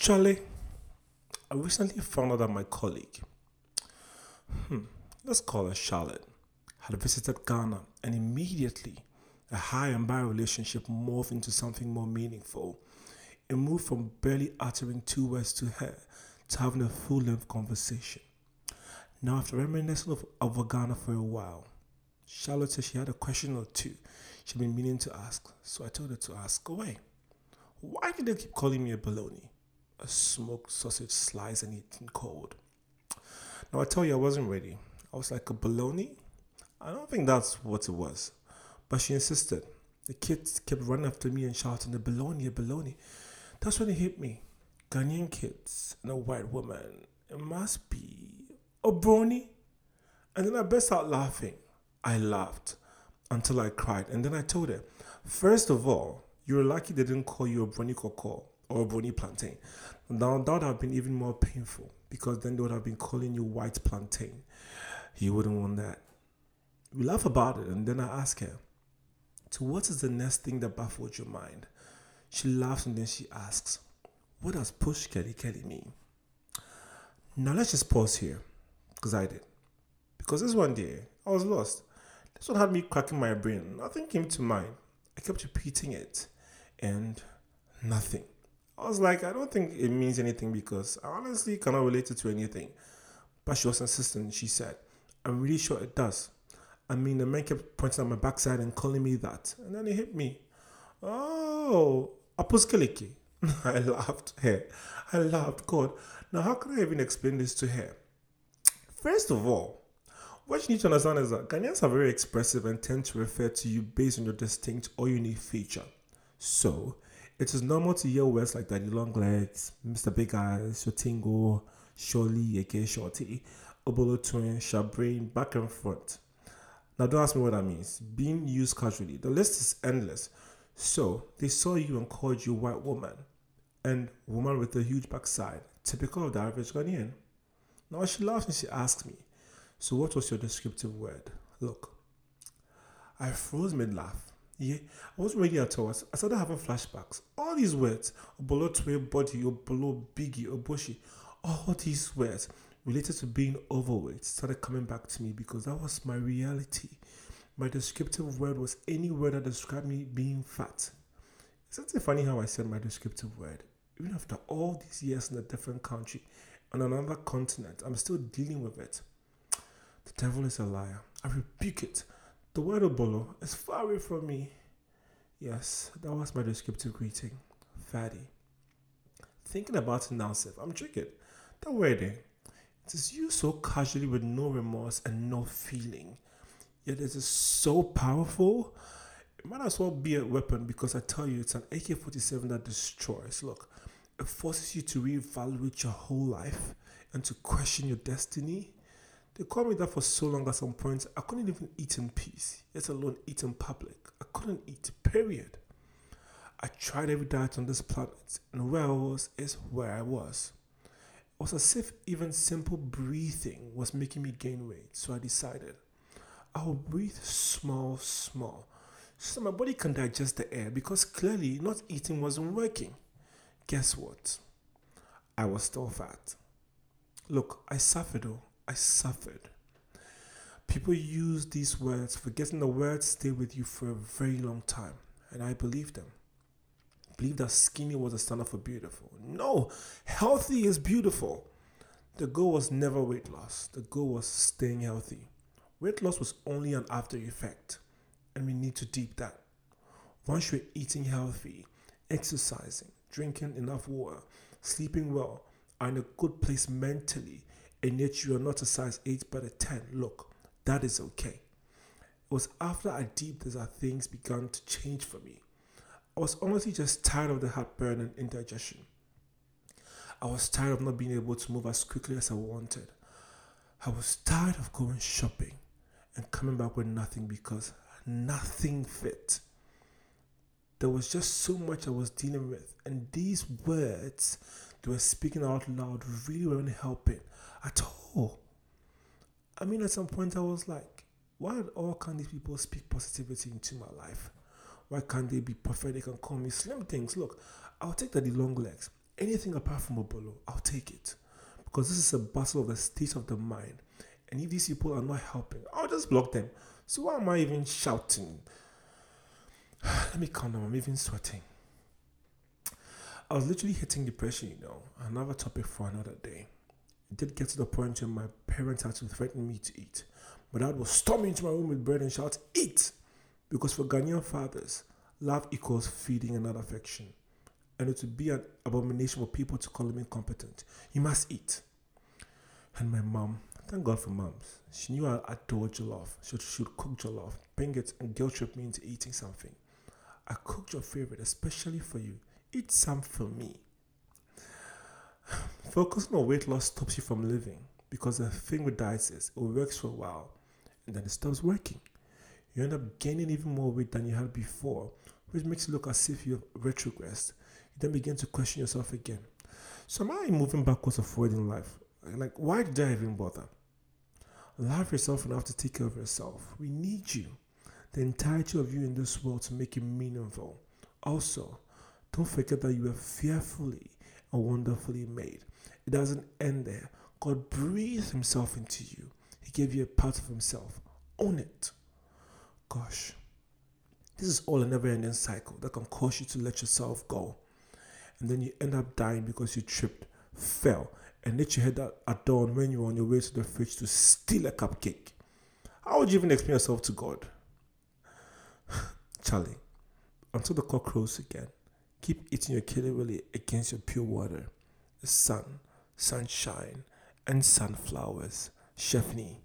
Charlie, I recently found out that my colleague, hmm, let's call her Charlotte, had visited Ghana and immediately a high and by relationship morphed into something more meaningful. It moved from barely uttering two words to her to having a full length conversation. Now, after reminiscing of, of Ghana for a while, Charlotte said she had a question or two she'd been meaning to ask, so I told her to ask away. Why did they keep calling me a baloney? A smoked sausage slice and eaten cold. Now I tell you I wasn't ready. I was like a baloney? I don't think that's what it was. But she insisted. The kids kept running after me and shouting, a baloney, a baloney. That's when it hit me. Ghanaian kids and a white woman. It must be obroni. And then I burst out laughing. I laughed until I cried. And then I told her, first of all, you're lucky they didn't call you obroni coco or brony plantain. Now that would have been even more painful because then they would have been calling you white plantain. You wouldn't want that. We laugh about it, and then I ask her, So, what is the next thing that baffled your mind? She laughs and then she asks, What does push Kelly Kelly mean? Now, let's just pause here because I did. Because this one day, I was lost. This one had me cracking my brain. Nothing came to mind. I kept repeating it, and nothing. I was like, I don't think it means anything because I honestly cannot relate it to anything. But she was insistent. She said, I'm really sure it does. I mean, the man kept pointing at my backside and calling me that. And then he hit me. Oh, apuskeleke. I laughed. Hey, I laughed. God, now how can I even explain this to her? First of all, what you need to understand is that Ghanaians are very expressive and tend to refer to you based on your distinct or unique feature. So, it is normal to hear words like Daddy Long Legs, Mr. Big Eyes, Shotingo, Surely, Aka Shorty, Obolo Twin, Shabrain, back and front. Now, don't ask me what that means. Being used casually, the list is endless. So, they saw you and called you white woman and woman with a huge backside, typical of the average Ghanaian. Now, she laughs and she asks me, So, what was your descriptive word? Look, I froze mid laugh. Yeah, I wasn't ready at all. I started having flashbacks. All these words, twin body, or below biggie, or bushy, all these words related to being overweight started coming back to me because that was my reality. My descriptive word was any word that described me being fat. Isn't it funny how I said my descriptive word? Even after all these years in a different country, on another continent, I'm still dealing with it. The devil is a liar. I rebuke it. The word Obolo is far away from me. Yes, that was my descriptive greeting. Fatty. Thinking about it now, Seth, I'm triggered. That word, eh? It is used so casually with no remorse and no feeling. Yet it is so powerful. It might as well be a weapon because I tell you, it's an AK 47 that destroys. Look, it forces you to reevaluate your whole life and to question your destiny. They called me that for so long at some point, I couldn't even eat in peace, let alone eat in public. I couldn't eat, period. I tried every diet on this planet, and where I was is where I was. It was as if even simple breathing was making me gain weight, so I decided I will breathe small, small, so my body can digest the air because clearly not eating wasn't working. Guess what? I was still fat. Look, I suffered though. I suffered. People use these words, forgetting the words stay with you for a very long time, and I believe them. Believe that skinny was a standard for beautiful. No, healthy is beautiful. The goal was never weight loss, the goal was staying healthy. Weight loss was only an after effect, and we need to deep that. Once you're eating healthy, exercising, drinking enough water, sleeping well, are in a good place mentally, and yet you are not a size 8 but a 10, look, that is okay. It was after I deep this that things began to change for me. I was honestly just tired of the heartburn and indigestion. I was tired of not being able to move as quickly as I wanted. I was tired of going shopping and coming back with nothing because nothing fit. There was just so much I was dealing with, and these words they were speaking out loud really weren't helping at all. I mean, at some point, I was like, why all can these people speak positivity into my life? Why can't they be prophetic and call me slim things? Look, I'll take the long legs. anything apart from obolo, I'll take it. Because this is a battle of the state of the mind. And if these people are not helping, I'll just block them. So why am I even shouting? Let me calm down. I'm even sweating. I was literally hitting depression, you know. Another topic for another day. It did get to the point where my parents had to threaten me to eat. My dad would storm into my room with bread and shout, Eat! Because for Ghanaian fathers, love equals feeding and not affection. And it would be an abomination for people to call him incompetent. You must eat. And my mom, thank God for moms, she knew I adored jollof. She would cook jollof, bring it, and guilt trip me into eating something. I cooked your favorite, especially for you. Eat some for me. Focusing on weight loss stops you from living because the thing with diets is it works for a while and then it stops working. You end up gaining even more weight than you had before, which makes it look as if you've retrogressed. You then begin to question yourself again. So am I moving backwards or forward in life? Like, why did I even bother? Love yourself enough to take care of yourself. We need you, the entirety of you in this world to make it meaningful. Also, don't forget that you were fearfully and wonderfully made. It doesn't end there. God breathed Himself into you, He gave you a part of Himself. Own it. Gosh, this is all a never ending cycle that can cause you to let yourself go. And then you end up dying because you tripped, fell, and let your head at dawn when you were on your way to the fridge to steal a cupcake. How would you even explain yourself to God? Charlie, until the cock crows again, keep eating your killer against your pure water, the sun, sunshine, and sunflowers. Chefney.